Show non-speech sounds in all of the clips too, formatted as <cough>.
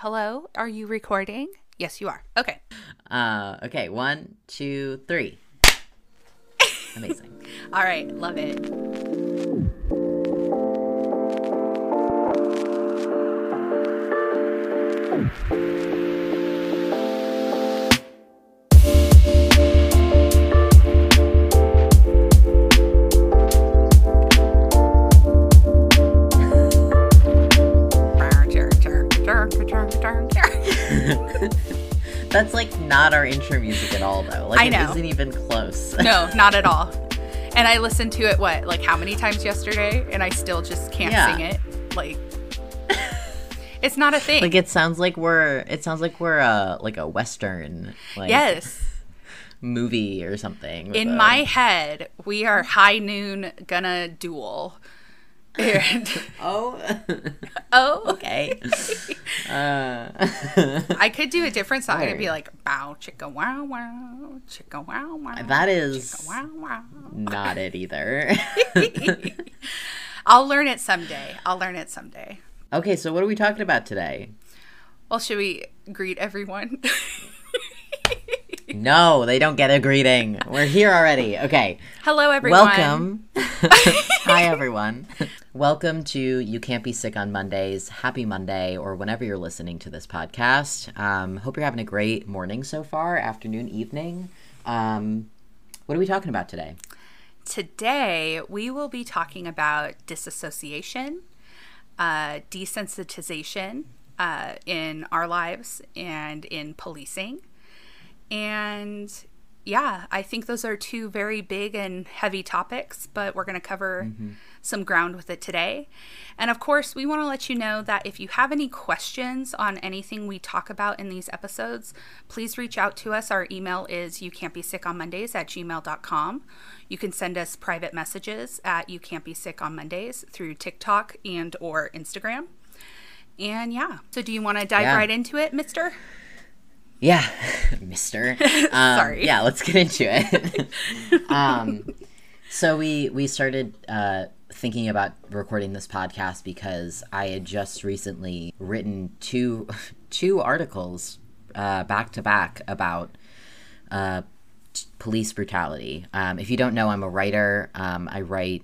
Hello? Are you recording? Yes, you are. Okay. Uh, okay, one, two, three. <laughs> Amazing. All right. Love it. Not our intro music at all, though. Like I it know. isn't even close. <laughs> No, not at all. And I listened to it, what, like how many times yesterday? And I still just can't Yeah. sing it. Like, it's not a <laughs> thing. like it sounds like we're it sounds like we're uh like a western like yes. movie or something. In a- my head, we are high noon gonna duel. And, <laughs> oh <laughs> oh, okay. <laughs> uh, I could do a different song. It'd be like bow chicka wow wow chicka wow wow. that is wow wow. not it either. I'll learn it someday. I'll learn it someday. okay, so what are we talking about today? Well, should we greet everyone? No, they don't get a greeting. We're here already. Okay. Hello, everyone. Welcome. <laughs> Hi, everyone. Welcome to You Can't Be Sick on Mondays. Happy Monday, or whenever you're listening to this podcast. Um, hope you're having a great morning so far, afternoon, evening. Um, what are we talking about today? Today, we will be talking about disassociation, uh, desensitization uh, in our lives and in policing. And yeah, I think those are two very big and heavy topics, but we're going to cover mm-hmm. some ground with it today. And of course, we want to let you know that if you have any questions on anything we talk about in these episodes, please reach out to us. Our email is you can't be sick on Mondays at gmail.com. You can send us private messages at you can't be sick on Mondays through TikTok and or Instagram. And yeah, so do you want to dive Yeah. right into it, mister? Yeah, <laughs> Mister. <laughs> Um, Sorry. Yeah, let's get into it. <laughs> um, so we we started uh, thinking about recording this podcast because I had just recently written two two articles uh, back to back about uh, t- police brutality. Um, if you don't know, I'm a writer. Um, I write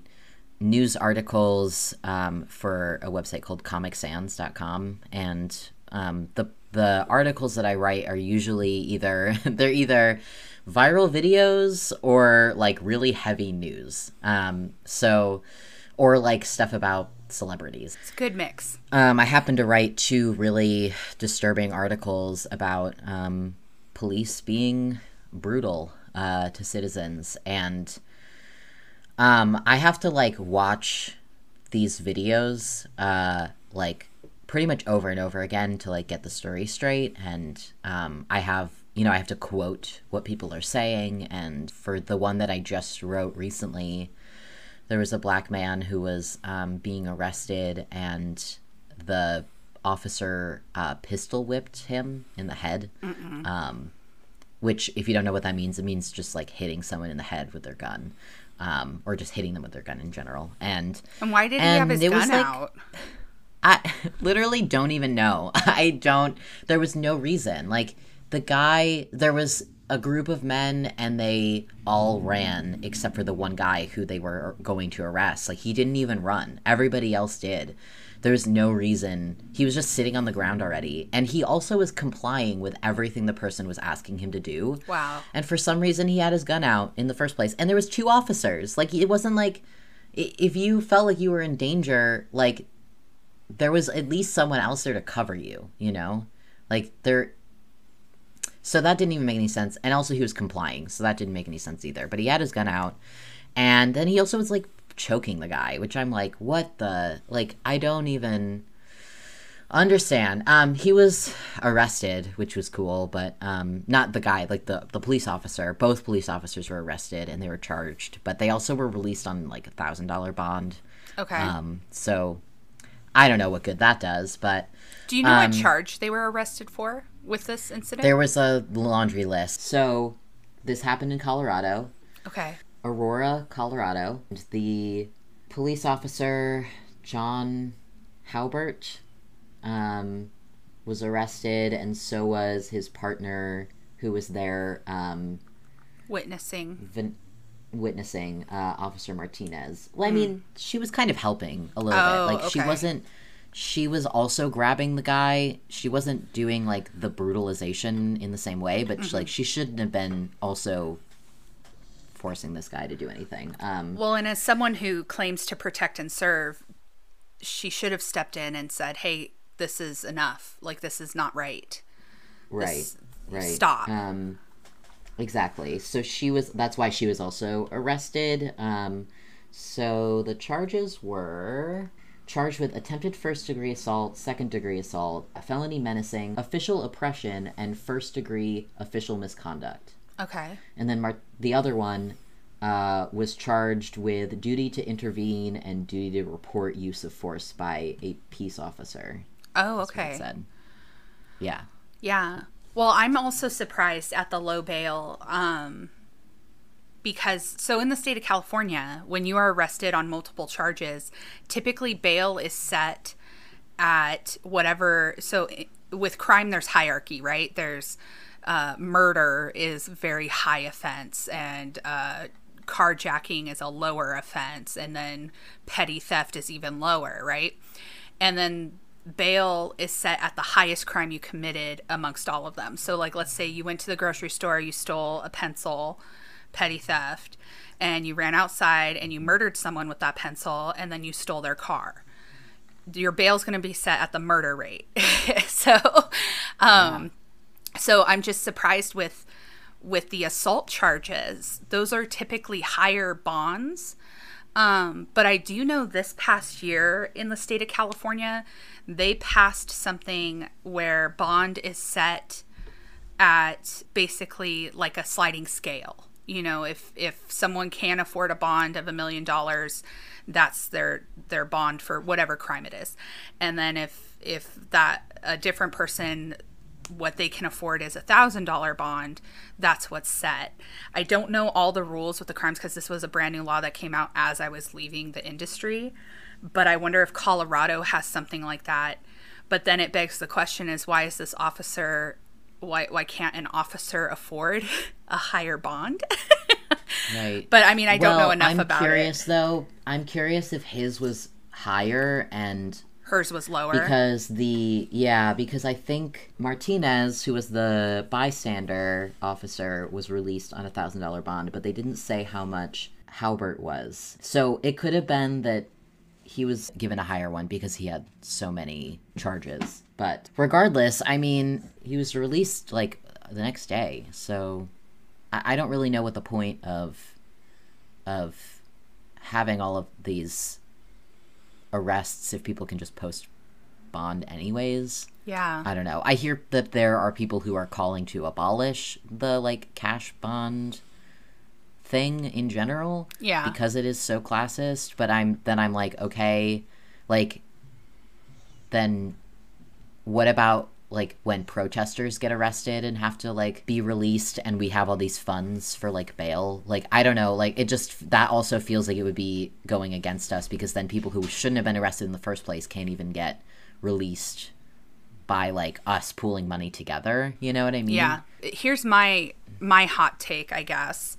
news articles um, for a website called comicsands.com and um, the the articles that I write are usually either <laughs> they're either viral videos or like really heavy news. Um, so or like stuff about celebrities. It's a good mix. Um, I happened to write two really disturbing articles about um, police being brutal uh, to citizens, and um, I have to like watch these videos uh, like pretty much over and over again to like get the story straight, and um, I have you know I have to quote what people are saying, and for the one that I just wrote recently there was a black man who was um, being arrested and the officer uh, pistol whipped him in the head. Um, which if you don't know what that means it means just like hitting someone in the head with their gun um, or just hitting them with their gun in general. And And why did he have his gun like- out? I <laughs> literally don't even know. <laughs> I don't. There was no reason. Like the guy, there was a group of men and they all ran except for the one guy who they were going to arrest. Like he didn't even run. Everybody else did. There's no reason. He was just sitting on the ground already. And he also was complying with everything the person was asking him to do. Wow. And for some reason, he had his gun out in the first place. And there was two officers. Like it wasn't like if you felt like you were in danger, like there was at least someone else there to cover you. You know, like there. So that didn't even make any sense. And also, he was complying, so that didn't make any sense either. But he had his gun out, and then he also was like choking the guy, which I'm like, what the like? I don't even understand um he was arrested which was cool but um not the guy like the the police officer both police officers were arrested and they were charged but they also were released on like a thousand dollar bond Okay. um so i don't know what good that does but Do you know um, what charge they were arrested for with this incident? there was a laundry list so this happened in colorado okay. Aurora, Colorado. And the police officer, John Haubert, um, was arrested, and so was his partner who was there um, Witnessing. vin- witnessing uh, Officer Martinez. Well, I mean, she was kind of helping a little Oh, bit. Like she wasn't. She was also grabbing the guy. She wasn't doing like the brutalization in the same way, but she, like she shouldn't have been also forcing this guy to do anything. Um, Well, and as someone who claims to protect and serve, she should have stepped in and said, "Hey, this is enough. Like this is not right." right, This- right. stop. Um, exactly. So she was. That's why she was also arrested. Um, so the charges were charged with attempted first degree assault, second degree assault, a felony menacing, official oppression, and first degree official misconduct. Okay. And then Mar- the other one uh, was charged with duty to intervene and duty to report use of force by a peace officer. Oh, That's what it okay. said. Yeah. Yeah. Well, I'm also surprised at the low bail um, because, so in the state of California, when you are arrested on multiple charges, typically bail is set at whatever. So with crime, there's hierarchy, right? There's uh, murder is very high offense, and uh, carjacking is a lower offense, and then petty theft is even lower, right? And then bail is set at the highest crime you committed amongst all of them. So, like, let's say you went to the grocery store, you stole a pencil, petty theft, and you ran outside and you murdered someone with that pencil, and then you stole their car. Your bail's going to be set at the murder rate. <laughs> so, um, so I'm just surprised with with the assault charges. Those are typically higher bonds. Um, but I do know this past year in the state of California, they passed something where bond is set at basically like a sliding scale. You know, if if someone can afford a bond of a million dollars, that's their their bond for whatever crime it is. And then if if that a different person what they can afford is a thousand dollar bond that's what's set i don't know all the rules with the crimes because this was a brand new law that came out as i was leaving the industry but i wonder if colorado has something like that but then it begs the question is why is this officer why why can't an officer afford <laughs> a higher bond <laughs> Right. but i mean i don't know enough I'm about curious it i'm curious though. I'm curious if his was higher and hers was lower because the yeah because I think Martinez, who was the bystander officer, was released on a thousand dollar bond, but they didn't say how much Haubert was. So it could have been that he was given a higher one because he had so many charges. But regardless, I mean, he was released like the next day, so I, I don't really know what the point of of having all of these arrests if people can just post bond anyways. yeah I don't know. I hear that there are people who are calling to abolish the like cash bond thing in general Yeah. because it is so classist, but I'm then I'm like okay, like then what about like when protesters get arrested and have to like be released and we have all these funds for like bail like i don't know like it just that also feels like it would be going against us because then people who shouldn't have been arrested in the first place can't even get released by like us pooling money together you know what i mean Yeah. Here's my my hot take, I guess.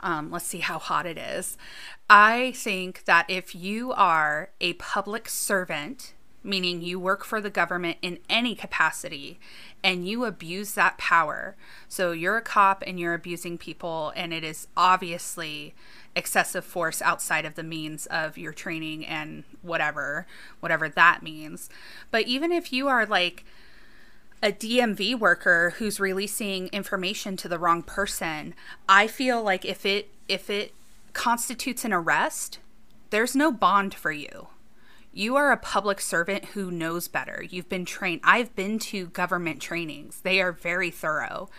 Um, let's see how hot it is. I think that if you are a public servant, meaning you work for the government in any capacity, and you abuse that power, so you're a cop and you're abusing people, and it is obviously excessive force outside of the means of your training and whatever, whatever that means. But even if you are like, a DMV worker who's releasing information to the wrong person, I feel like if it if it constitutes an arrest, there's no bond for you. You are a public servant who knows better. You've been trained. I've been to government trainings. They are very thorough.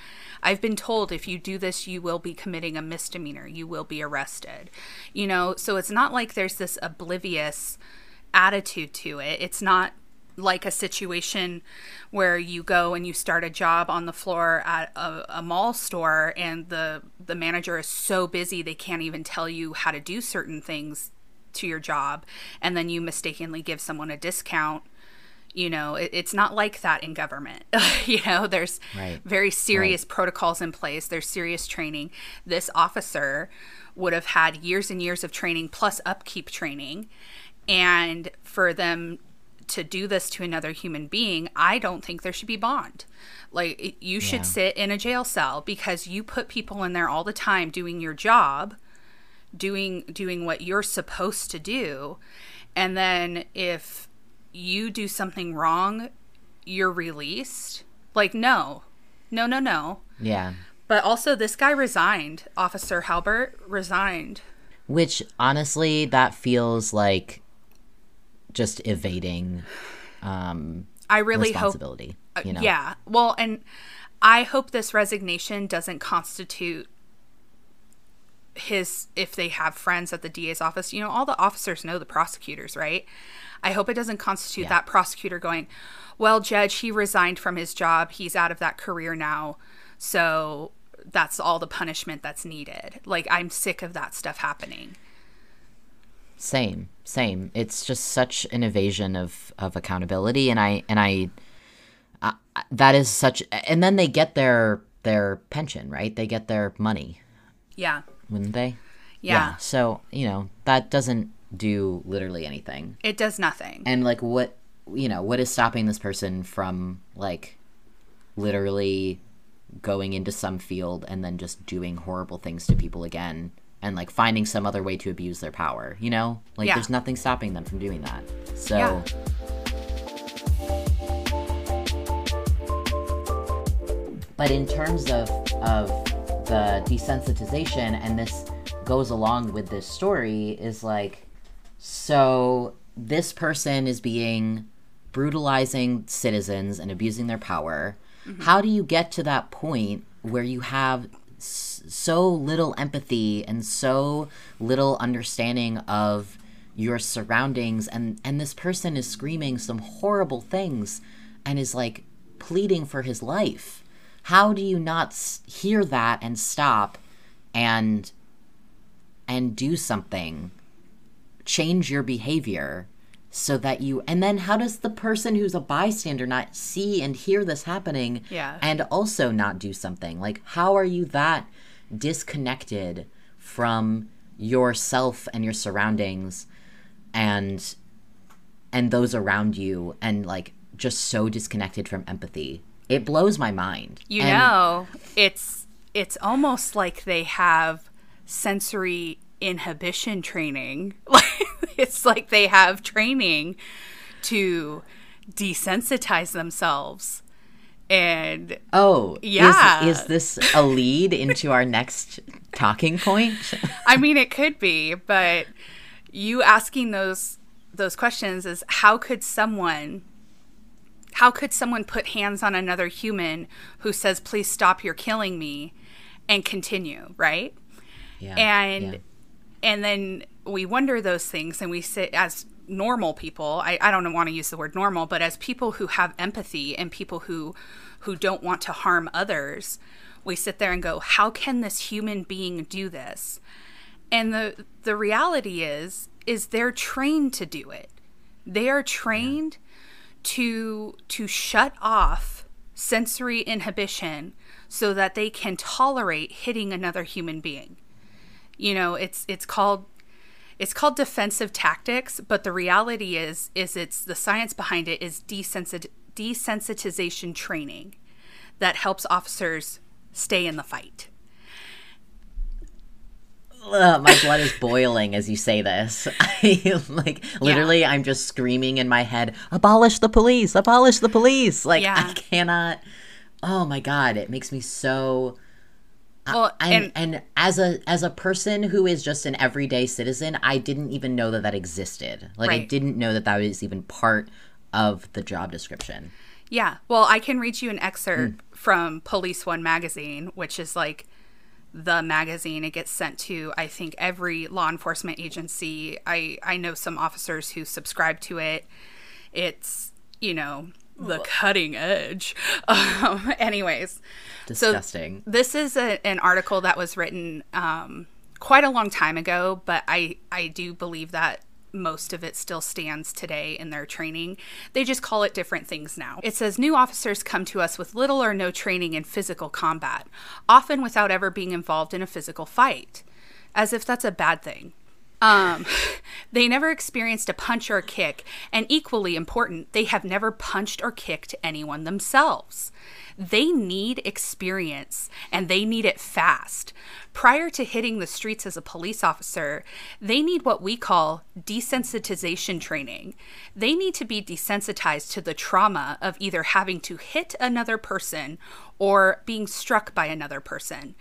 I've been told if you do this, you will be committing a misdemeanor. You will be arrested. You know, so it's not like there's this oblivious attitude to it. It's not like a situation where you go and you start a job on the floor at a, a mall store and the the manager is so busy they can't even tell you how to do certain things to your job and then you mistakenly give someone a discount You know, it, it's not like that in government. <laughs> you know, there's Right. very serious protocols in place, there's serious training. This officer would have had years and years of training plus upkeep training. And for them to do this to another human being, I don't think there should be bond. Like you should Yeah. sit in a jail cell because you put people in there all the time doing your job, doing doing what you're supposed to do. And then if you do something wrong, you're released. Like no. No, no, no. Yeah. But also this guy resigned. Officer Haubert resigned. Which honestly, that feels like just evading um, I really hope responsibility. you know? Yeah. Well, and I hope this resignation doesn't constitute his if they have friends at the DA's office. You know, all the officers know the prosecutors, right? I hope it doesn't constitute Yeah. that prosecutor going, "Well, judge, he resigned from his job. He's out of that career now." So that's all the punishment that's needed. Like I'm sick of that stuff happening. Same, same. It's just such an evasion of of accountability, and I and I, I that is such. And then they get their their pension, right? They get their money, Yeah. Wouldn't they? Yeah. So you know that doesn't do literally anything. It does nothing. And like, what you know, what is stopping this person from like, literally going into some field and then just doing horrible things to people again? And like finding some other way to abuse their power, you know? Like Yeah. there's nothing stopping them from doing that. So Yeah. But in terms of of the desensitization, and this goes along with this story, is like, so this person is being brutalizing citizens and abusing their power. Mm-hmm. How do you get to that point where you have so little empathy and so little understanding of your surroundings and and this person is screaming some horrible things and is like pleading for his life how do you not hear that and stop and and do something? Change your behavior so that you and then how does the person who's a bystander not see and hear this happening Yeah. and also not do something? Like how are you that disconnected from yourself and your surroundings and and those around you and like just so disconnected from empathy it blows my mind You And- know, it's it's almost like they have sensory inhibition training. Like <laughs> it's like they have training to desensitize themselves. And oh Yeah. is, is this a lead into our next talking point <laughs> I mean it could be, but you asking those those questions is how could someone how could someone put hands on another human who says please stop you're killing me and continue, right? yeah and yeah. and then we wonder those things and we sit as normal people I, I don't want to use the word normal but as people who have empathy and people who who don't want to harm others we sit there and go how can this human being do this and the the reality is is they're trained to do it they are trained to to shut off sensory inhibition so that they can tolerate hitting another human being. You know it's it's called it's called defensive tactics but the reality is is it's the science behind it is desensit- desensitization training that helps officers stay in the fight My blood is boiling as you say this. <laughs> I like literally I'm just screaming in my head, abolish the police, abolish the police. Like Yeah. I cannot Oh my god, it makes me so well and, and and as a as a person who is just an everyday citizen, I didn't even know that that existed. Like I didn't know that that was even part of the job description. Yeah. Well, I can read you an excerpt Hmm. from Police One magazine, which is like the magazine. It gets sent to I think every law enforcement agency. I I know some officers who subscribe to it. It's you know the cutting edge. <laughs> Um, anyways, Disgusting. this is a, an article that was written um, quite a long time ago, but I I do believe that most of it still stands today in their training. They just call it different things now. It says new officers come to us with little or no training in physical combat, often without ever being involved in a physical fight, as if that's a bad thing. Um, <laughs> they never experienced a punch or a kick, and equally important, they have never punched or kicked anyone themselves. They need experience and they need it fast. Prior to hitting the streets as a police officer, they need what we call desensitization training. They need to be desensitized to the trauma of either having to hit another person or being struck by another person.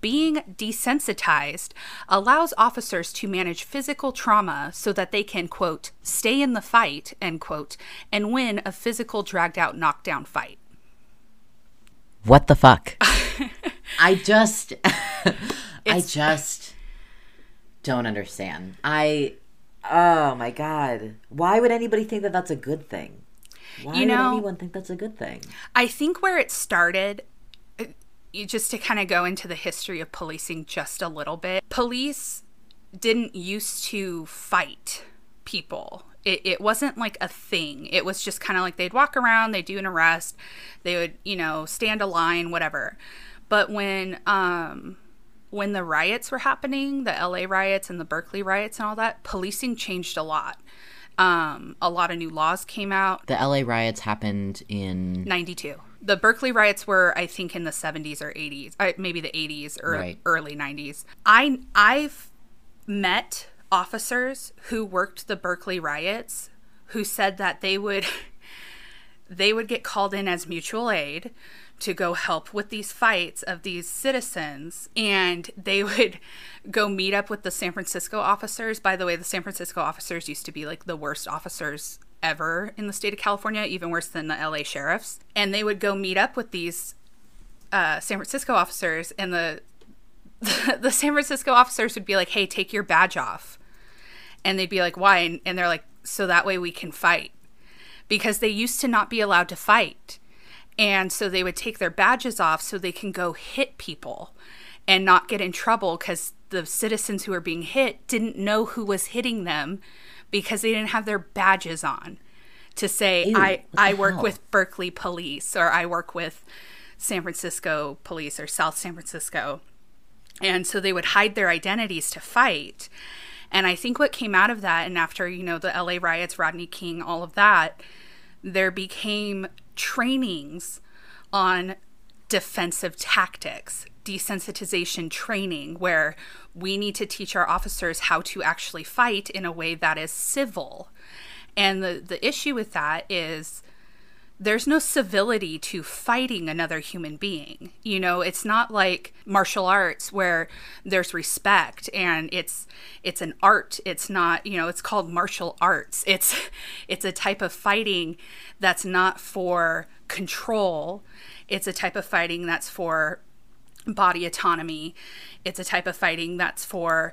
Being desensitized allows officers to manage physical trauma so that they can, quote, stay in the fight, end quote, and win a physical dragged out knockdown fight. What the fuck? <laughs> I just <laughs> I just don't understand. I oh my god. Why would anybody think that that's a good thing? Why You know- would anyone think that's a good thing? I think where it started, uh, just to kind of go into the history of policing just a little bit, police didn't used to fight people. It, it wasn't like a thing. It was just kind of like they'd walk around, they'd do an arrest, they would, you know, stand a line, whatever. But when um, when the riots were happening, the LA riots and the Berkeley riots and all that, policing changed a lot. Um, a lot of new laws came out. The LA riots happened in 92. The Berkeley riots were, I think, in the 70s or 80s, uh, maybe the 80s or Right. early 90s. I I've met officers who worked the Berkeley riots who said that they would <laughs> they would get called in as mutual aid to go help with these fights of these citizens and they would <laughs> go meet up with the San Francisco officers. By the way, the San Francisco officers used to be like the worst officers ever in the state of California, even worse than the LA sheriffs. And they would go meet up with these uh, San Francisco officers and the <laughs> the San Francisco officers would be like, "Hey, take your badge off." And they'd be like, "Why?" And, and they're like, "So that way we can fight." Because they used to not be allowed to fight. And so they would take their badges off so they can go hit people and not get in trouble because the citizens who were being hit didn't know who was hitting them because they didn't have their badges on to say Ew, I I work hell? with Berkeley police or I work with San Francisco police or South San Francisco. And so they would hide their identities to fight. And I think what came out of that, and after, you know, the LA riots, Rodney King, all of that, there became trainings on defensive tactics, desensitization training, where we need to teach our officers how to actually fight in a way that is civil. And the, the issue with that is there's no civility to fighting another human being. You know, it's not like martial arts where there's respect and it's it's an art. It's not, you know, it's called martial arts. <laughs> It's it's a type of fighting that's not for control. It's a type of fighting that's for body autonomy. It's a type of fighting that's for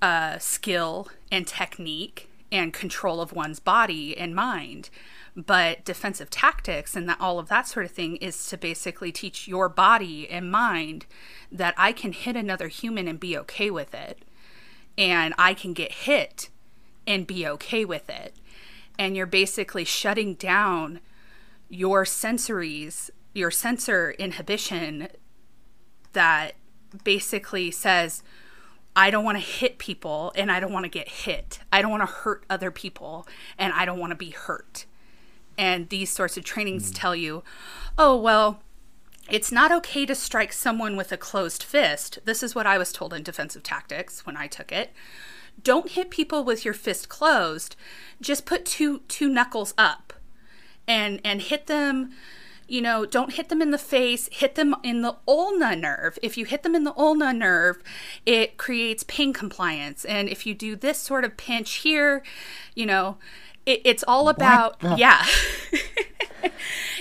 uh, skill and technique and control of one's body and mind. But defensive tactics and that, all of that sort of thing is to basically teach your body and mind that I can hit another human and be okay with it. And I can get hit and be okay with it. And you're basically shutting down your sensories, your sensor inhibition that basically says, I don't want to hit people and I don't want to get hit. I don't want to hurt other people and I don't want to be hurt. And these sorts of trainings hmm. tell you, oh, well, it's not okay to strike someone with a closed fist. This is what I was told in defensive tactics when I took it. Don't hit people with your fist closed. Just put two two knuckles up and and hit them you know don't hit them in the face hit them in the ulna nerve if you hit them in the ulna nerve it creates pain compliance and if you do this sort of pinch here you know it, it's all about the- yeah. <laughs>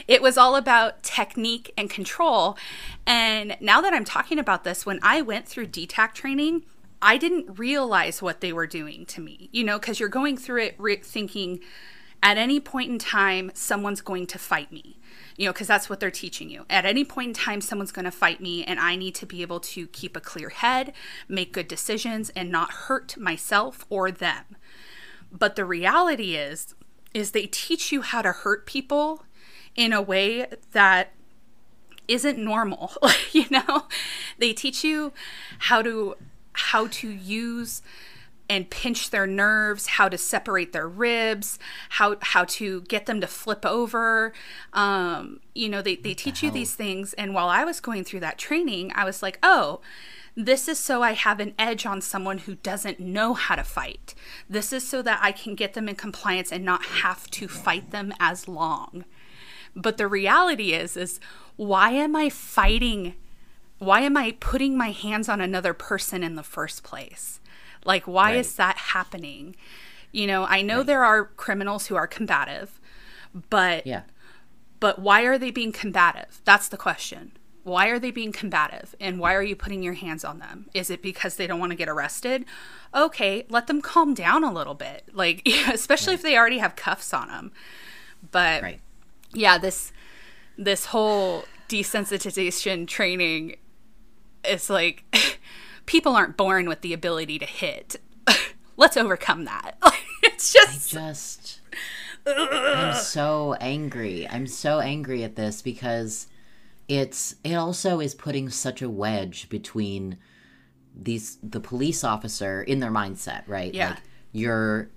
It was all about technique and control. And now that i'm talking about this when i went through dtac training i didn't realize what they were doing to me you know because you're going through it re- thinking at any point in time someone's going to fight me you know because that's what they're teaching you. At any point in time someone's going to fight me and i need to be able to keep a clear head make good decisions and not hurt myself or them But the reality is is they teach you how to hurt people in a way that isn't normal <laughs> you know they teach you how to how to use and pinch their nerves, how to separate their ribs, how how to get them to flip over. Um, you know, they, they teach the you these things. And while I was going through that training, I was like, oh, this is so I have an edge on someone who doesn't know how to fight. This is so that I can get them in compliance and not have to fight them as long. But the reality is is why am I fighting? Why am I putting my hands on another person in the first place? Like, why right. is that happening? You know, I know right. there are criminals who are combative, but yeah. But why are they being combative? That's the question. Why are they being combative? And why are you putting your hands on them? Is it because they don't want to get arrested? Okay, let them calm down a little bit. Like, <laughs> especially right. if they already have cuffs on them. But right. yeah, this this whole desensitization training is like <laughs> people aren't born with the ability to hit. <laughs> Let's overcome that. it's just I just I'm so angry. I'm so angry at this because it's it also is putting such a wedge between these the police officer in their mindset, right? Yeah. Like you're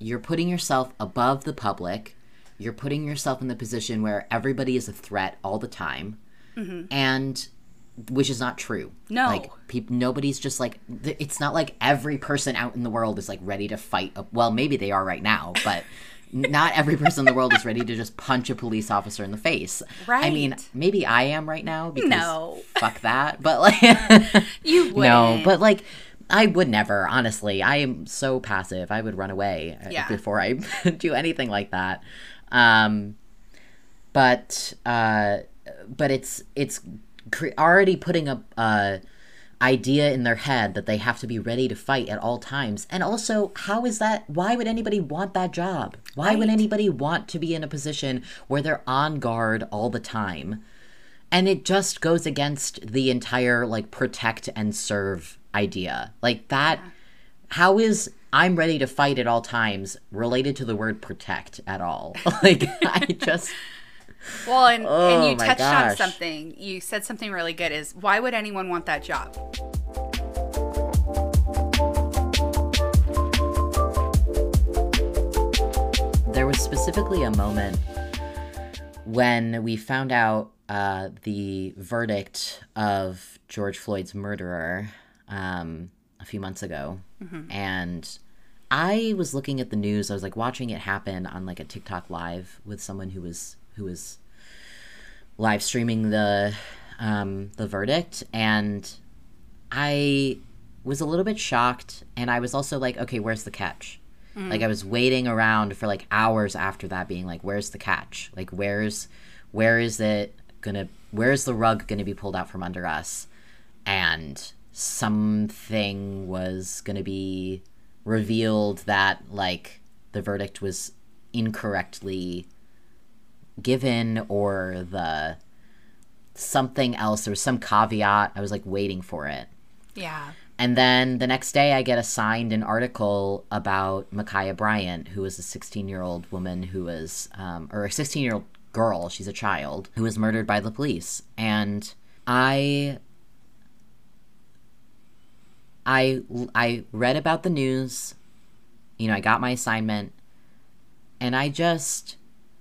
you're putting yourself above the public. You're putting yourself in the position where everybody is a threat all the time. Mm-hmm. And which is not true. No, like nobody's just like it's not like every person out in the world is like ready to fight. A, well, maybe they are right now, but not every person in the world is ready to just punch a police officer in the face. Right. I mean, maybe I am right now because no. fuck that. But like, <laughs> you <laughs> wouldn't. no, but like. I would never, honestly. I am so passive. I would run away yeah. before I <laughs> do anything like that. Um, but uh, but it's it's cre- already putting a uh, idea in their head that they have to be ready to fight at all times. And also, how is that? Why would anybody want that job? Why right. would anybody want to be in a position where they're on guard all the time? And it just goes against the entire like protect and serve idea. Like that. Yeah. How is I'm ready to fight at all times related to the word protect at all? <laughs> like I just well, and, oh, and you touched gosh. on something. You said something really good is why would anyone want that job? There was specifically a moment when we found out uh, the verdict of George Floyd's murderer um, a few months ago. Mm-hmm. And I was looking at the news. I was like watching it happen on like a TikTok live with someone who was who was live streaming the um, the verdict, and I was a little bit shocked, and I was also like, okay, where's the catch? Mm. Like I was waiting around for like hours after that, being like, where's the catch? Like where's where is it gonna where's the rug gonna be pulled out from under us? And something was gonna be revealed that like the verdict was incorrectly given or the something else. There was some caveat. I was like waiting for it. Yeah. And then the next day, I get assigned an article about Ma'Khia Bryant, who was a 16 year old woman who was, um, or a 16 year old girl, she's a child, who was murdered by the police. And I. I, I read about the news, you know, I got my assignment, and I just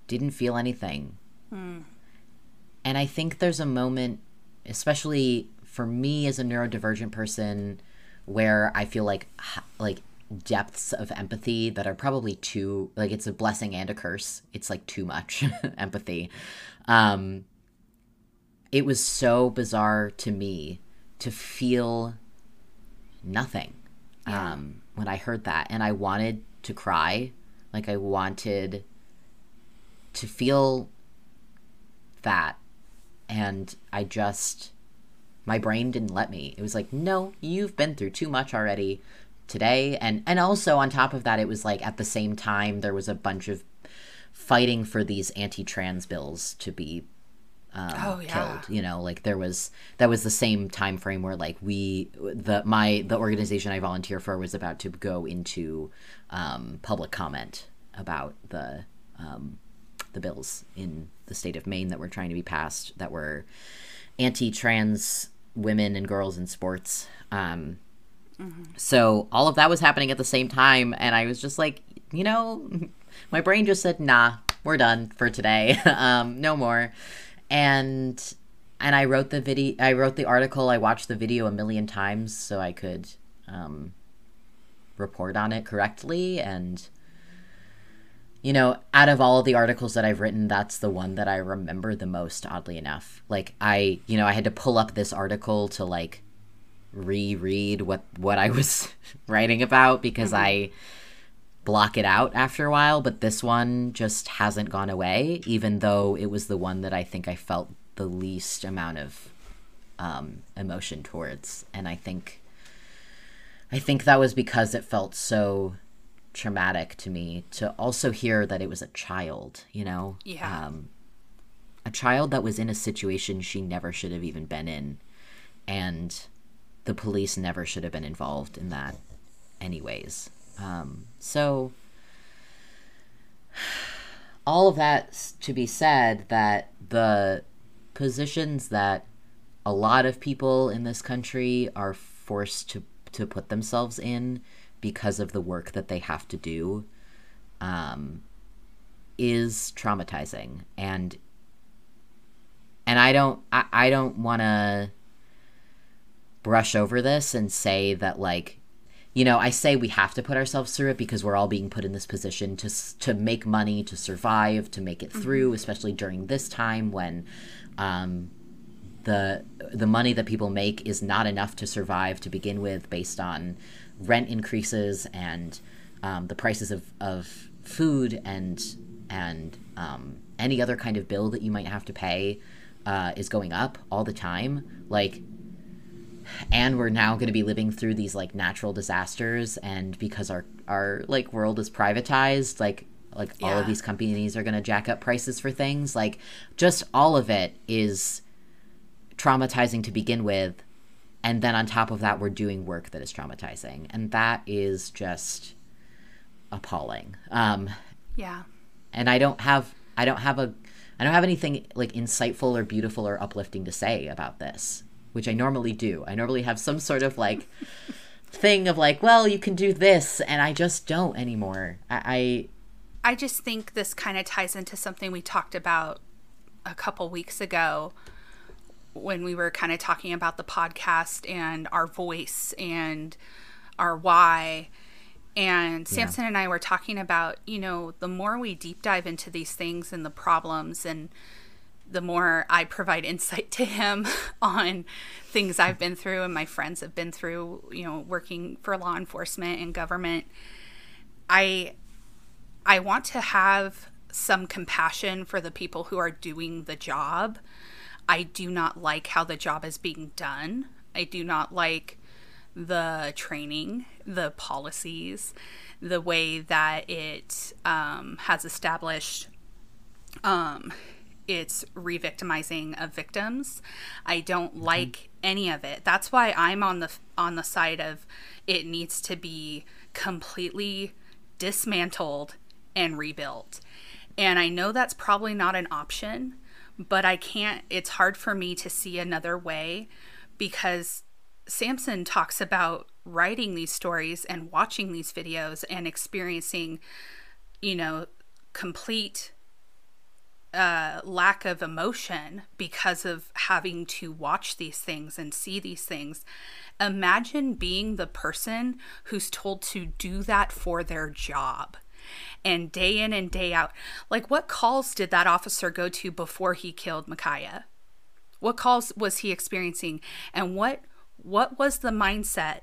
didn't feel anything. Hmm. And I think there's a moment, especially for me as a neurodivergent person, where I feel like like depths of empathy that are probably too like it's a blessing and a curse. It's like too much <laughs> empathy. Um, it was so bizarre to me to feel nothing yeah. um, when I heard that, and I wanted to cry. Like I wanted to feel that and I just my brain didn't let me. It was like, "No, you've been through too much already today." And and also on top of that it was like at the same time there was a bunch of fighting for these anti-trans bills to be um, Oh, yeah. killed. You know, like there was that was the same time frame where like we the my the organization I volunteer for was about to go into um, public comment about the um, the bills in the state of Maine that were trying to be passed that were anti-trans women and girls in sports. Um, So all of that was happening at the same time, and I was just like, you know, <laughs> my brain just said, "Nah, we're done for today. <laughs> um, no more." And and I wrote the video. I wrote the article. I watched the video a million times so I could um, report on it correctly. And you know, out of all of the articles that I've written, that's the one that I remember the most. Oddly enough, like I, you know, I had to pull up this article to like reread what what I <laughs> was writing about because I block it out after a while, but this one just hasn't gone away, even though it was the one that I think I felt the least amount of um, emotion towards, and I think I think that was because it felt so traumatic to me to also hear that it was a child, you know, Yeah. um, a child that was in a situation she never should have even been in, and the police never should have been involved in that, anyways. Um, so, <sighs> all of that to be said, that the positions that a lot of people in this country are forced to to put themselves in because of the work that they have to do um, is traumatizing. And and I don't I, I don't want to brush over this and say that like you know I say we have to put ourselves through it because we're all being put in this position to to make money to survive to make it through especially during this time when um, the the money that people make is not enough to survive to begin with based on rent increases and um, the prices of, of food and and um, any other kind of bill that you might have to pay uh, is going up all the time like and we're now going to be living through these like natural disasters and because our our like world is privatized like like all of these companies are going to jack up prices for things like just all of it is traumatizing to begin with and then on top of that we're doing work that is traumatizing and that is just appalling um Yeah. and I don't have I don't have a I don't have anything like insightful or beautiful or uplifting to say about this, which I normally do. I normally have some sort of like <laughs> thing of like, well, you can do this, and I just don't anymore. I, I just think this kind of ties into something we talked about a couple weeks ago when we were kind of talking about the podcast and our voice and our why. And Samson and I were talking about, you know, the more we deep dive into these things and the problems, and the more I provide insight <laughs> to him on things I've been through and my friends have been through, you know, working for law enforcement and government. I I want to have some compassion for the people who are doing the job. I do not like how the job is being done. I do not like the training, the policies, the way that it um, has established um, it's re-victimizing of victims. I don't like any of it. That's why I'm on the on the side of it needs to be completely dismantled and rebuilt. And I know that's probably not an option, but I can't it's hard for me to see another way because Samson talks about writing these stories and watching these videos and experiencing, you know, complete uh, lack of emotion because of having to watch these things and see these things. Imagine being the person who's told to do that for their job and day in and day out. Like, what calls did that officer go to before he killed Ma'Khia? What calls was he experiencing? And what what was the mindset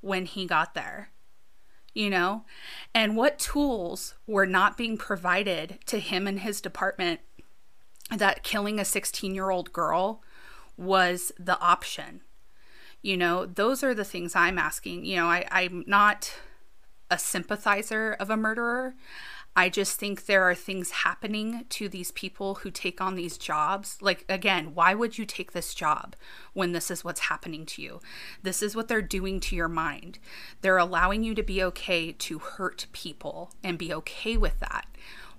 when he got there? you know? And what tools were not being provided to him and his department that killing a 16 year old girl was the option? You know, those are the things I'm asking. You know, I, I'm not a sympathizer of a murderer. I just think there are things happening to these people who take on these jobs. Like, again, why would you take this job when this is what's happening to you? This is what they're doing to your mind. They're allowing you to be okay to hurt people and be okay with that.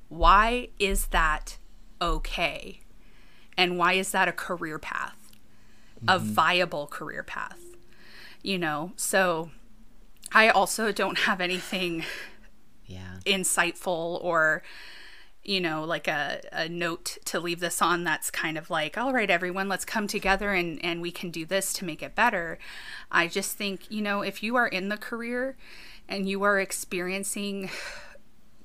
Why is that okay? And why is that a career path? Mm-hmm. A viable career path? You know, so I also don't have anything yeah. insightful or you know like a, a note to leave this on that's kind of like all right everyone let's come together and and we can do this to make it better i just think you know if you are in the career and you are experiencing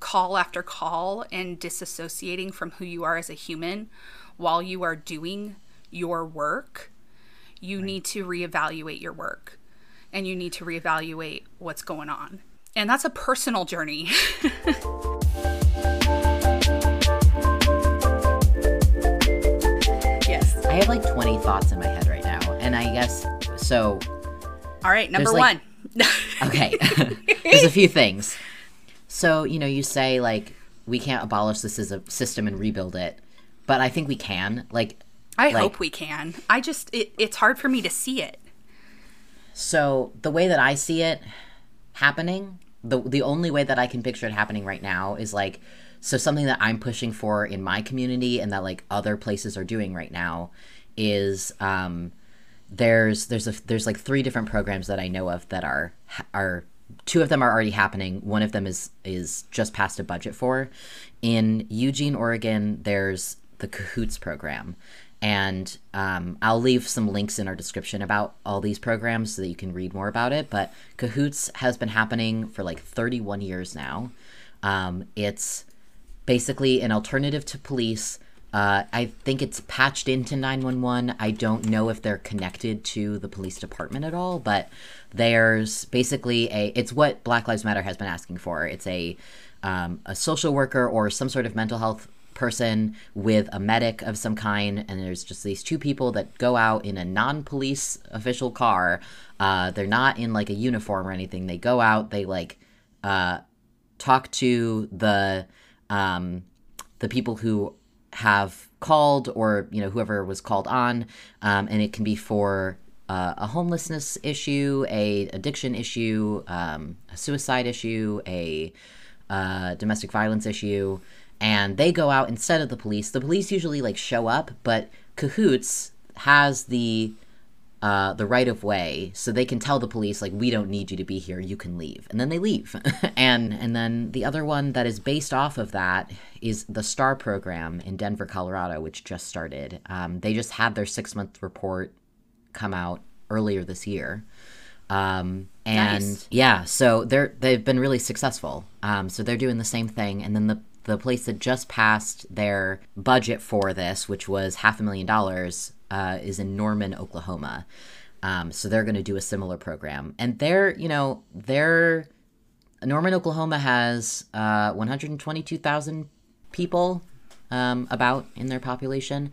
call after call and disassociating from who you are as a human while you are doing your work you right. need to reevaluate your work and you need to reevaluate what's going on and that's a personal journey. <laughs> yes. I have like 20 thoughts in my head right now. And I guess so. All right, number like, one. <laughs> <laughs> okay. there's a few things. So, you know, you say like we can't abolish this as a system and rebuild it, but I think we can. Like I like, hope we can. I just it, it's hard for me to see it. So, the way that I see it happening the the only way that I can picture it happening right now is like so something that I'm pushing for in my community and that like other places are doing right now is um there's there's a there's like three different programs that I know of that are are two of them are already happening. One of them is is just passed a budget for. In Eugene Oregon there's the Cahoots program and um, I'll leave some links in our description about all these programs so that you can read more about it. But Cahoots has been happening for like 31 years now. Um, it's basically an alternative to police. Uh, I think it's patched into 911. I don't know if they're connected to the police department at all, but there's basically a. It's what Black Lives Matter has been asking for. It's a um, a social worker or some sort of mental health person with a medic of some kind, and there's just these two people that go out in a non-police official car. Uh, they're not in like a uniform or anything. They go out. They like uh, talk to the um, the people who have called or you know whoever was called on, um, and it can be for uh, a homelessness issue, a addiction issue, um, a suicide issue, a uh, domestic violence issue and they go out instead of the police. The police usually like show up, but Cahoots has the uh, the right of way, so they can tell the police like we don't need you to be here, you can leave, and then they leave. <laughs> and and then the other one that is based off of that is the STAR program in Denver, Colorado, which just started. Um, they just had their six month report come out earlier this year. Um, and nice. yeah, so they're they've been really successful. Um, so they're doing the same thing, and then the the place that just passed their budget for this, which was half a million dollars, uh, is in Norman, Oklahoma. Um, so they're going to do a similar program, and they're you know they're Norman, Oklahoma has uh, 122,000 people um, about in their population,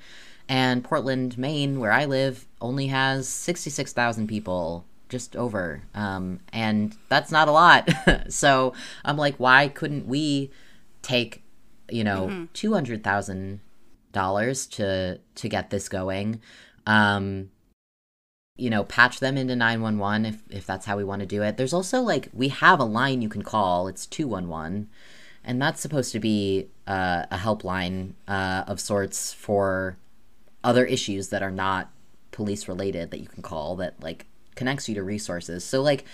and Portland, Maine, where I live, only has 66,000 people just over. Um, and that's not a lot. <laughs> So i'm like why couldn't we take you know, mm-hmm. two hundred thousand dollars to to get this going. Um, you know, patch them into nine one one if if that's how we want to do it. There's also like we have a line you can call. It's two one one, and that's supposed to be uh, a helpline uh, of sorts for other issues that are not police related that you can call that like connects you to resources. So like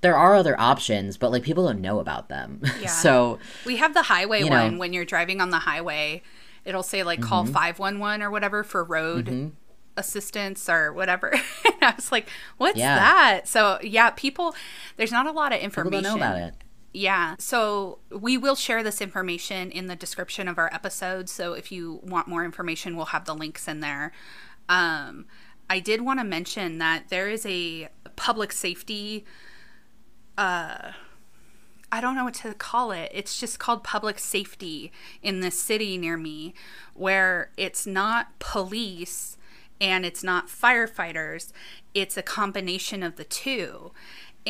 there are other options, but like people don't know about them. <laughs> Yeah. so we have the highway one know, when you're driving on the highway. It'll say like call mm-hmm. 511 or whatever for road mm-hmm. assistance or whatever. <laughs> and I was like, what's yeah. that? So yeah, people, there's not a lot of information. People don't know about it. Yeah. So we will share this information in the description of our episode. So if you want more information, we'll have the links in there. Um, I did want to mention that there is a public safety uh I don't know what to call it. It's just called public safety in this city near me where it's not police and it's not firefighters. It's a combination of the two.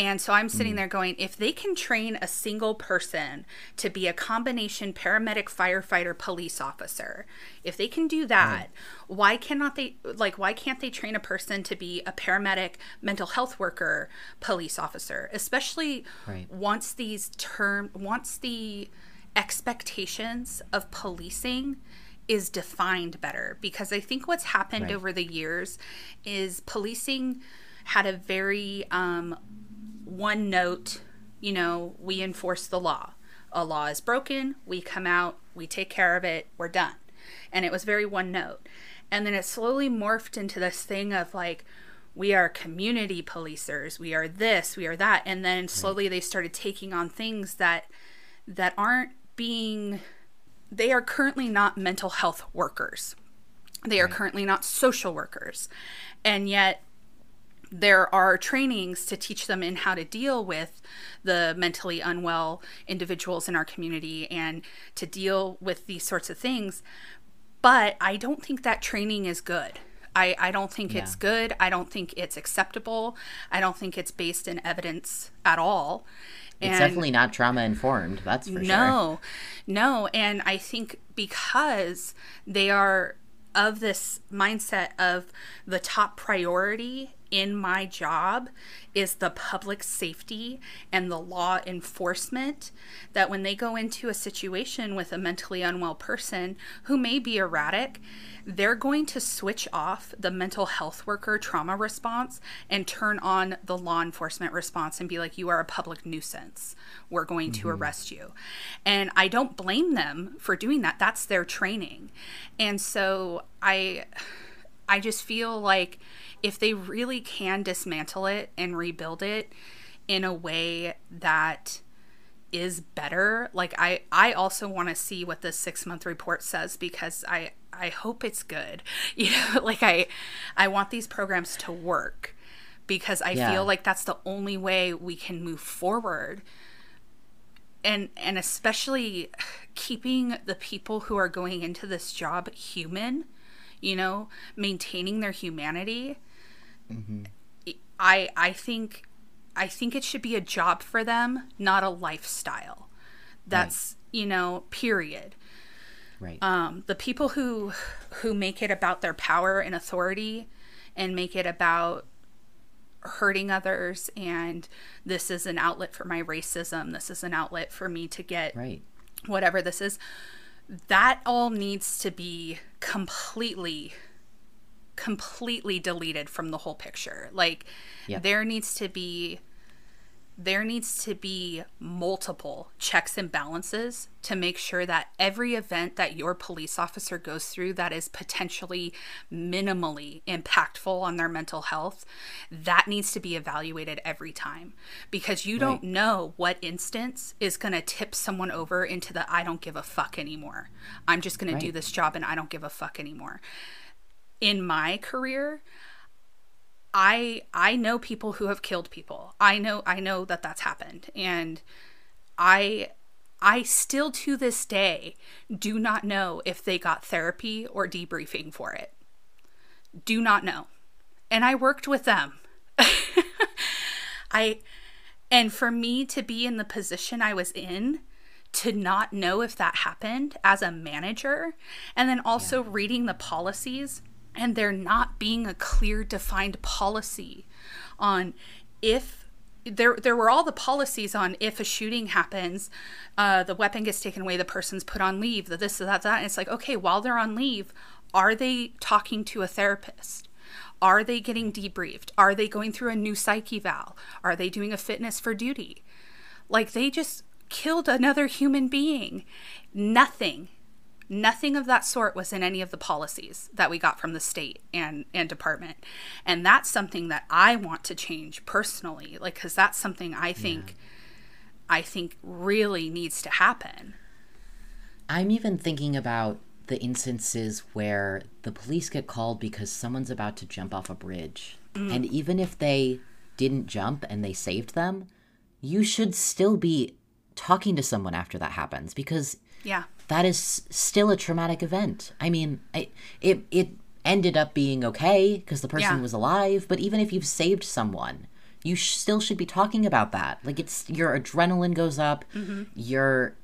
And so I'm sitting there going, if they can train a single person to be a combination paramedic, firefighter, police officer, if they can do that, why cannot they like why can't they train a person to be a paramedic, mental health worker, police officer? Especially Right. once these term once the expectations of policing is defined better because I think what's happened Right. over the years is policing had a very um, one note, you know, we enforce the law. A law is broken, we come out, we take care of it, we're done. And it was very one note. And then it slowly morphed into this thing of like, we are community policers, we are this, we are that. And then mm-hmm. slowly they started taking on things that that aren't being they are currently not mental health workers. They are currently not social workers. And yet there are trainings to teach them in how to deal with the mentally unwell individuals in our community and to deal with these sorts of things. But I don't think that training is good. I, I don't think it's good. I don't think it's acceptable. I don't think it's based in evidence at all. It's definitely not trauma informed. That's for sure. No, no. And I think because they are of this mindset of the top priority in my job is the public safety and the law enforcement, that when they go into a situation with a mentally unwell person who may be erratic, they're going to switch off the mental health worker trauma response and turn on the law enforcement response and be like, You are a public nuisance. We're going to mm-hmm. arrest you. And I don't blame them for doing that. That's their training. And so I. I just feel like if they really can dismantle it and rebuild it in a way that is better like i i also want to see what the six month report says because i i hope it's good <laughs> you know like i i want these programs to work because i Yeah. feel like that's the only way we can move forward and and especially <sighs> keeping the people who are going into this job human you know maintaining their humanity i i think i think it should be a job for them not a lifestyle that's you know period Right. um, the people who who make it about their power and authority and make it about hurting others and this is an outlet for my racism this is an outlet for me to get right. whatever this is that all needs to be completely completely deleted from the whole picture like Yep. there needs to be there needs to be multiple checks and balances to make sure that every event that your police officer goes through that is potentially minimally impactful on their mental health that needs to be evaluated every time because you don't know what instance is going to tip someone over into the I don't give a fuck anymore. I'm just going to do this job and I don't give a fuck anymore. In my career, I I know people who have killed people. I know I know that that's happened and I I still to this day do not know if they got therapy or debriefing for it. Do not know. And I worked with them. <laughs> I and for me to be in the position I was in to not know if that happened as a manager and then also reading the policies and there not being a clear defined policy on if there there were all the policies on if a shooting happens uh, the weapon gets taken away the person's put on leave the this that that and it's like okay while they're on leave are they talking to a therapist? Are they getting debriefed? Are they going through a new psych eval are they doing a fitness for duty? Like they just killed another human being. Nothing nothing of that sort was in any of the policies that we got from the state and and department. And that's something that i want to change personally like because that's something i think i think really needs to happen. I'm even thinking about the instances where the police get called because someone's about to jump off a bridge. Mm. And even if they didn't jump and they saved them, you should still be talking to someone after that happens because yeah that is still a traumatic event. I mean, I, it it ended up being okay because the person Yeah. was alive, but even if you've saved someone, you sh- still should be talking about that. Like it's your adrenaline goes up. Mm-hmm. Your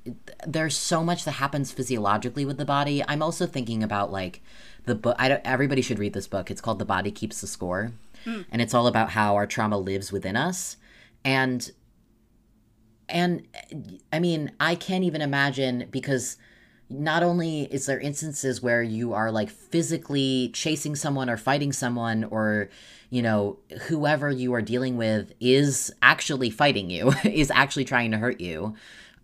there's so much that happens physiologically with the body. I'm also thinking about like the book. I don't, everybody should read this book. It's called The Body Keeps the Score, hmm. and it's all about how our trauma lives within us. And and I mean, I can't even imagine because not only is there instances where you are like physically chasing someone or fighting someone or you know whoever you are dealing with is actually fighting you <laughs> is actually trying to hurt you.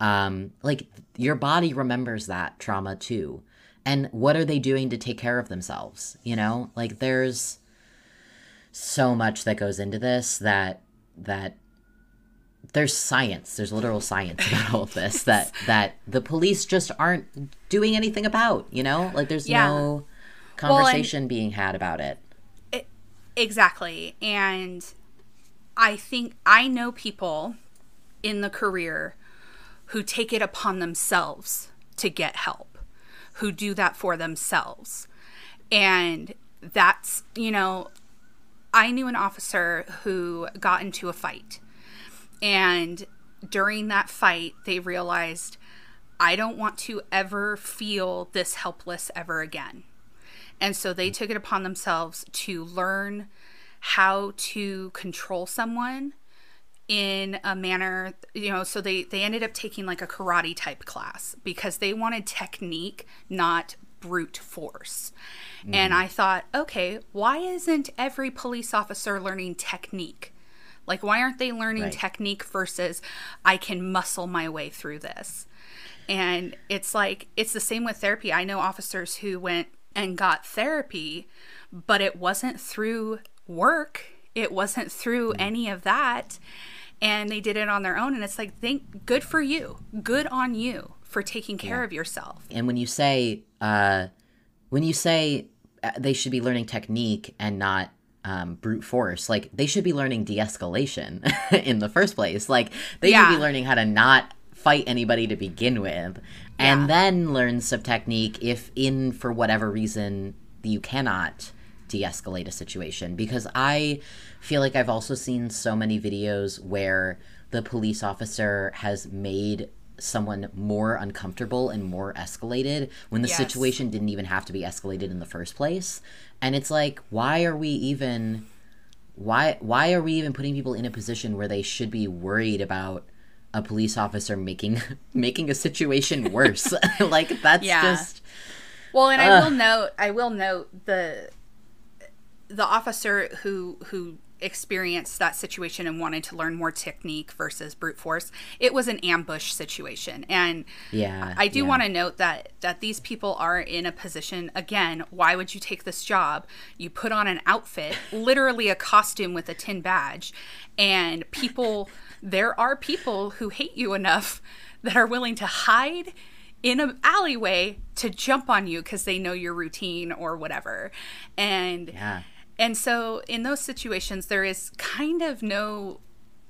Um like your body remembers that trauma too. And what are they doing to take care of themselves you know? Like there's so much that goes into this that that there's science there's literal science about all of this that <laughs> that the police just aren't doing anything about you know like there's Yeah. no conversation being had about it Exactly. And I think I know people in the career who take it upon themselves to get help, who do that for themselves. And that's, you know, I knew an officer who got into a fight. And during that fight, they realized, I don't want to ever feel this helpless ever again. And so they took it upon themselves to learn how to control someone in a manner, you know, so they they ended up taking like a karate type class because they wanted technique, not brute force. And mm-hmm. I thought, okay, why isn't every police officer learning technique? Like why aren't they learning Right. technique versus I can muscle my way through this? And it's like, it's the same with therapy. I know officers who went and got therapy, but it wasn't through work, it wasn't through any of that. And they did it on their own. And it's like, thank, good for you. Good on you for taking care of yourself. and when you say uh when you say uh, they should be learning technique and not um, brute force like they should be learning de-escalation <laughs> in the first place. Like they should be learning how to not fight anybody to begin with Yeah. and then learn some technique if in for whatever reason you cannot de-escalate a situation. Because i feel like i've also seen so many videos where the police officer has made someone more uncomfortable and more escalated when the Yes. situation didn't even have to be escalated in the first place and it's like why are we even why why are we even putting people in a position where they should be worried about a police officer making <laughs> making a situation <laughs> worse <laughs> like that's Yeah. just Well, and I will note, I will note the the officer who who experienced that situation and wanted to learn more technique versus brute force. It was an ambush situation, and yeah I do yeah. want to note that that these people are in a position again, why would you take this job? You put on an outfit, <laughs> literally a costume with a tin badge, and people there are people who hate you enough that are willing to hide in an alleyway to jump on you because they know your routine or whatever. And yeah and so in those situations, there is kind of no.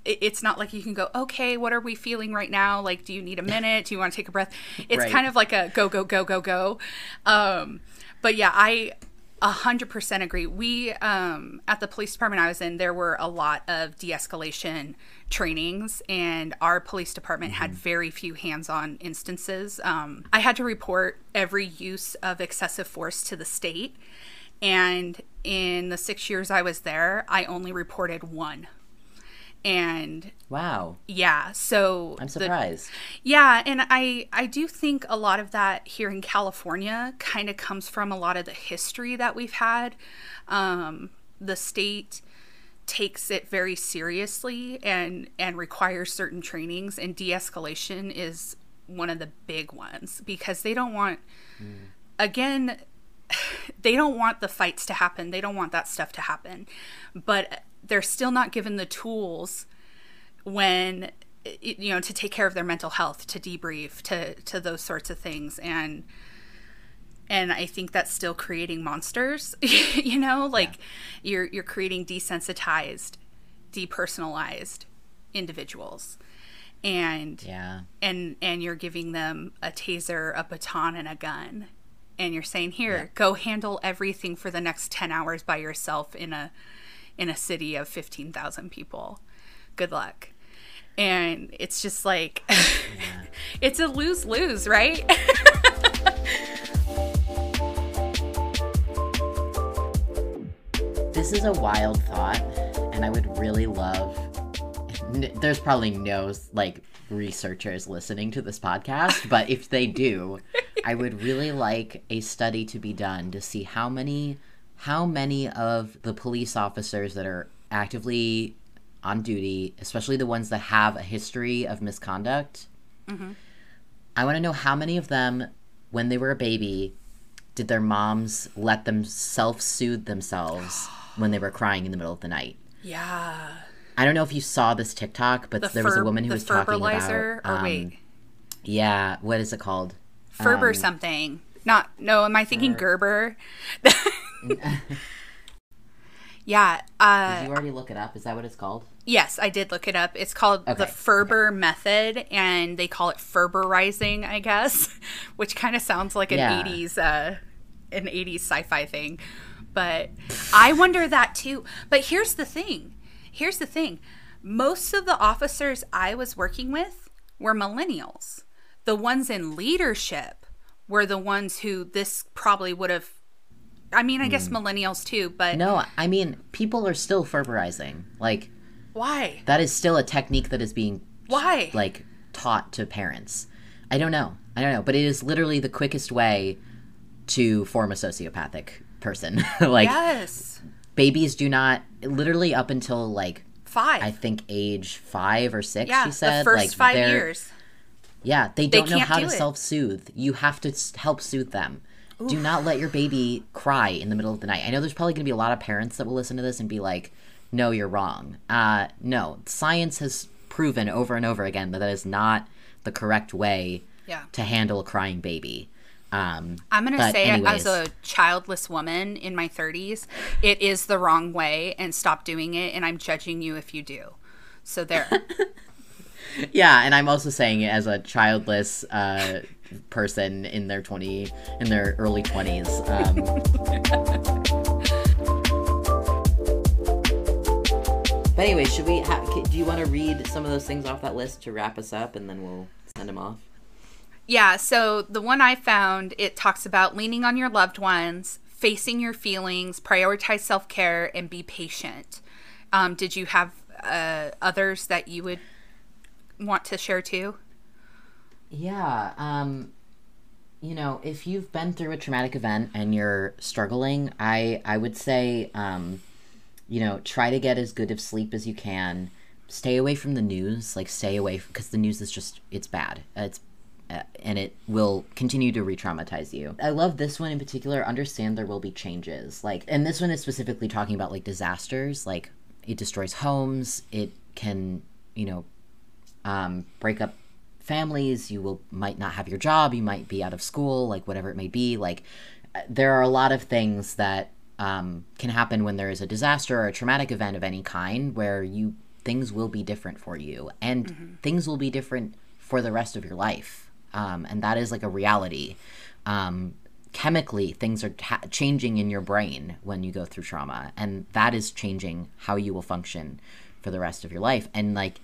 It's not like you can go, okay, what are we feeling right now? Like, do you need a minute? Do you want to take a breath? It's Right. kind of like a go, go, go, go, go. Um, but yeah, I a hundred percent agree. We um, at the police department I was in, there were a lot of de-escalation trainings, and our police department had very few hands-on instances. Um, I had to report every use of excessive force to the state, and in the six years I was there, I only reported one. And wow yeah, so i'm the- surprised yeah, and I I do think a lot of that here in California kind of comes from a lot of the history that we've had. Um, the state takes it very seriously and and requires certain trainings, and de-escalation is one of the big ones because they don't want again <laughs> they don't want the fights to happen. They don't want that stuff to happen. But they're still not given the tools when you know to take care of their mental health, to debrief, to to those sorts of things and and I think that's still creating monsters, <laughs> you know, like you're you're creating desensitized, depersonalized individuals. And yeah and and you're giving them a taser, a baton, and a gun, and you're saying, "Here, go handle everything for the next ten hours by yourself in a in a city of fifteen thousand people." good luck. And it's just like, <laughs> it's a lose lose, right? <laughs> this is a wild thought, and I would really love. There's probably no like researchers listening to this podcast, but if they do, I would really like a study to be done to see how many how many of the police officers that are actively on duty, especially the ones that have a history of misconduct. Mm-hmm. I want to know how many of them, when they were a baby, did their moms let them self soothe themselves <gasps> when they were crying in the middle of the night? Yeah. I don't know if you saw this TikTok, but The there was a woman who was talking about. Or um, wait, Yeah, what is it called? Ferber um, something. Not, no, am I thinking Gerber? <laughs> <laughs> yeah. Uh, Did you already look it up? Is that what it's called? Yes, I did look it up. It's called the Okay, Ferber method, and they call it Ferberizing, I guess, <laughs> which kind of sounds like an Yeah. '80s, uh, an '80s sci-fi thing. But I wonder that too. But here's the thing. Here's the thing. Most of the officers I was working with were millennials. The ones in leadership were the ones who this probably would have. I mean, I guess millennials too, but Hmm. No, I mean people are still ferberizing. Like why? that is still a technique that is being Why? like taught to parents. I don't know. I don't know, but it is literally the quickest way to form a sociopathic person. <laughs> like yes, babies do not literally up until like five. I think age 5 or 6 Yeah, she said the first like five years. Yeah, they don't know how do to self-soothe. You have to help soothe them. Do not let your baby cry in the middle of the night. I know there's probably going to be a lot of parents that will listen to this and be like, "No, you're wrong." Uh, no, science has proven over and over again that that is not the correct way Yeah. to handle a crying baby. Um, I'm going to say, anyways. as a childless woman in my 30s, it is the wrong way and stop doing it. And I'm judging you if you do. So there. <laughs> yeah, and I'm also saying it as a childless uh, person in their 20 in their early 20s. Um, <laughs> but anyway, should we? Ha- do you want to read some of those things off that list to wrap us up, and then we'll send them off? yeah. So the one I found, it talks about leaning on your loved ones, facing your feelings, prioritize self care, and be patient. Um, did you have uh, others that you would want to share too? Yeah. Um, you know, if you've been through a traumatic event and you're struggling, I I would say, um, you know, try to get as good of sleep as you can. Stay away from the news. Like, stay away because the news is just it's bad. It's uh, and it will continue to re-traumatize you. I love this one in particular. Understand there will be changes. Like, and this one is specifically talking about like disasters. Like, it destroys homes. It can, you know, um, break up families you will might not have your job you might be out of school like whatever it may be like uh, there are a lot of things that um, can happen when there is a disaster or a traumatic event of any kind where you things will be different for you and things will be different for the rest of your life. Um, and that is like a reality. Um, chemically things are changing in your brain when you go through trauma and that is changing how you will function for the rest of your life. And like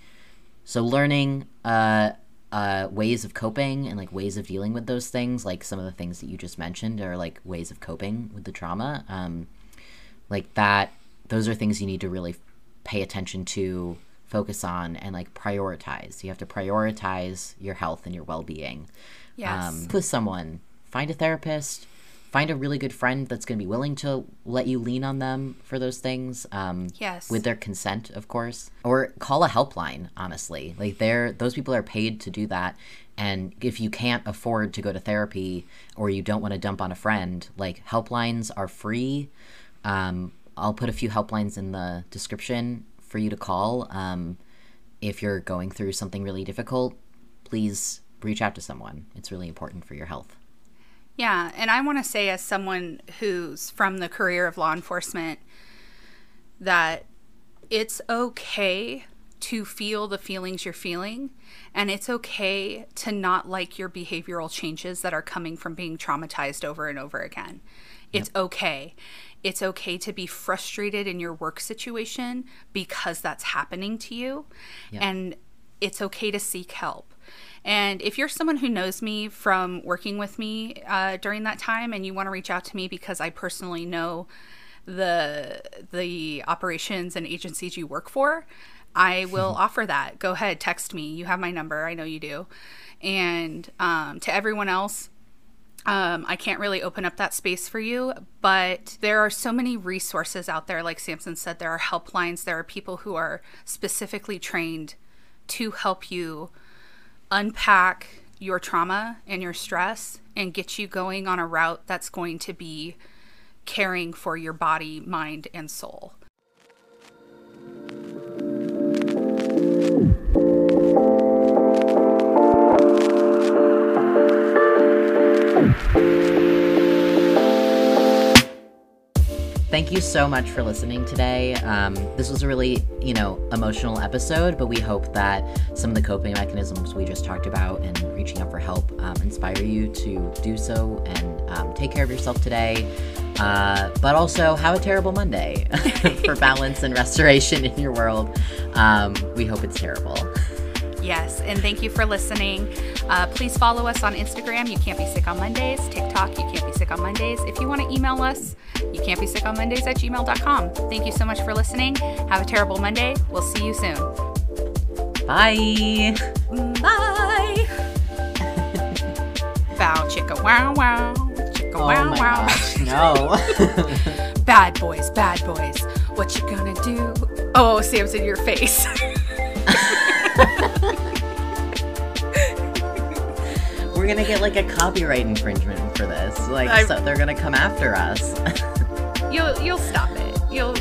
so learning uh, uh, ways of coping and like ways of dealing with those things, like some of the things that you just mentioned, are like ways of coping with the trauma. Um, like that, those are things you need to really pay attention to, focus on, and like prioritize. You have to prioritize your health and your well being. Yes. Um, with someone, find a therapist, find a really good friend that's going to be willing to let you lean on them for those things. Um, Yes. with their consent, of course, or call a helpline. Honestly, like they're those people are paid to do that. And if you can't afford to go to therapy or you don't want to dump on a friend, like helplines are free. Um, I'll put a few helplines in the description for you to call. Um, if you're going through something really difficult, please reach out to someone. It's really important for your health. Yeah, and I want to say, as someone who's from the career of law enforcement, that it's okay to feel the feelings you're feeling, and it's okay to not like your behavioral changes that are coming from being traumatized over and over again. It's okay. It's okay to be frustrated in your work situation because that's happening to you. And it's okay to seek help. And if you're someone who knows me from working with me uh, during that time and you want to reach out to me because I personally know the the operations and agencies you work for, I will <laughs> offer that. Go ahead, text me. You have my number. I know you do. And um, to everyone else, um, I can't really open up that space for you, but there are so many resources out there. Like Samson said, there are helplines, there are people who are specifically trained to help you unpack your trauma and your stress and get you going on a route that's going to be caring for your body, mind, and soul. Thank you so much for listening today. Um, this was a really, you know, emotional episode, but we hope that some of the coping mechanisms we just talked about and reaching out for help um, inspire you to do so and um, take care of yourself today. Uh, but also have a terrible Monday <laughs> for balance and restoration in your world. Um, we hope it's terrible. Yes, and thank you for listening. Uh, please follow us on Instagram. You can't be sick on Mondays. TikTok. You can't be sick on Mondays. If you want to email us, you can't be sick on Mondays at gmail.com. Thank you so much for listening. Have a terrible Monday. We'll see you soon. Bye. Bye. <laughs> Bow chicka wow wow. Chicka Oh wow my wow. gosh, no. <laughs> Bad boys, bad boys. What you gonna do? Oh, Sam's in your face. <laughs> gonna get like a copyright infringement for this. Like, I- so they're gonna come after us. <laughs> you'll you'll stop it. You'll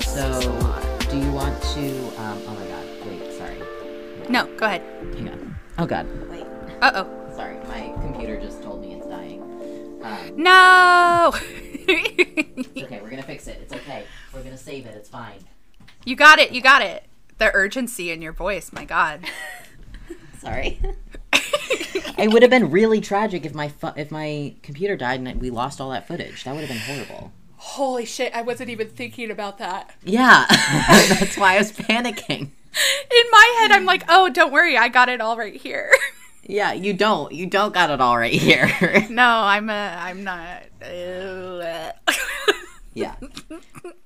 so, do you want to? Um, oh my god! Wait, sorry. No, go ahead. Hang on. Oh god. Wait. Uh oh. No. it's okay. We're gonna fix it. It's okay. We're gonna save it. It's fine. you got it. You got it. The urgency in your voice. My God. <laughs> Sorry. <laughs> it would have been really tragic if my fu- if my computer died and we lost all that footage. That would have been horrible. Holy shit! I wasn't even thinking about that. Yeah, <laughs> that's why I was panicking. In my head, I'm like, oh, don't worry, I got it all right here. Yeah, you don't. You don't got it all right here. <laughs> no, I'm a, I'm not. yeah. <laughs>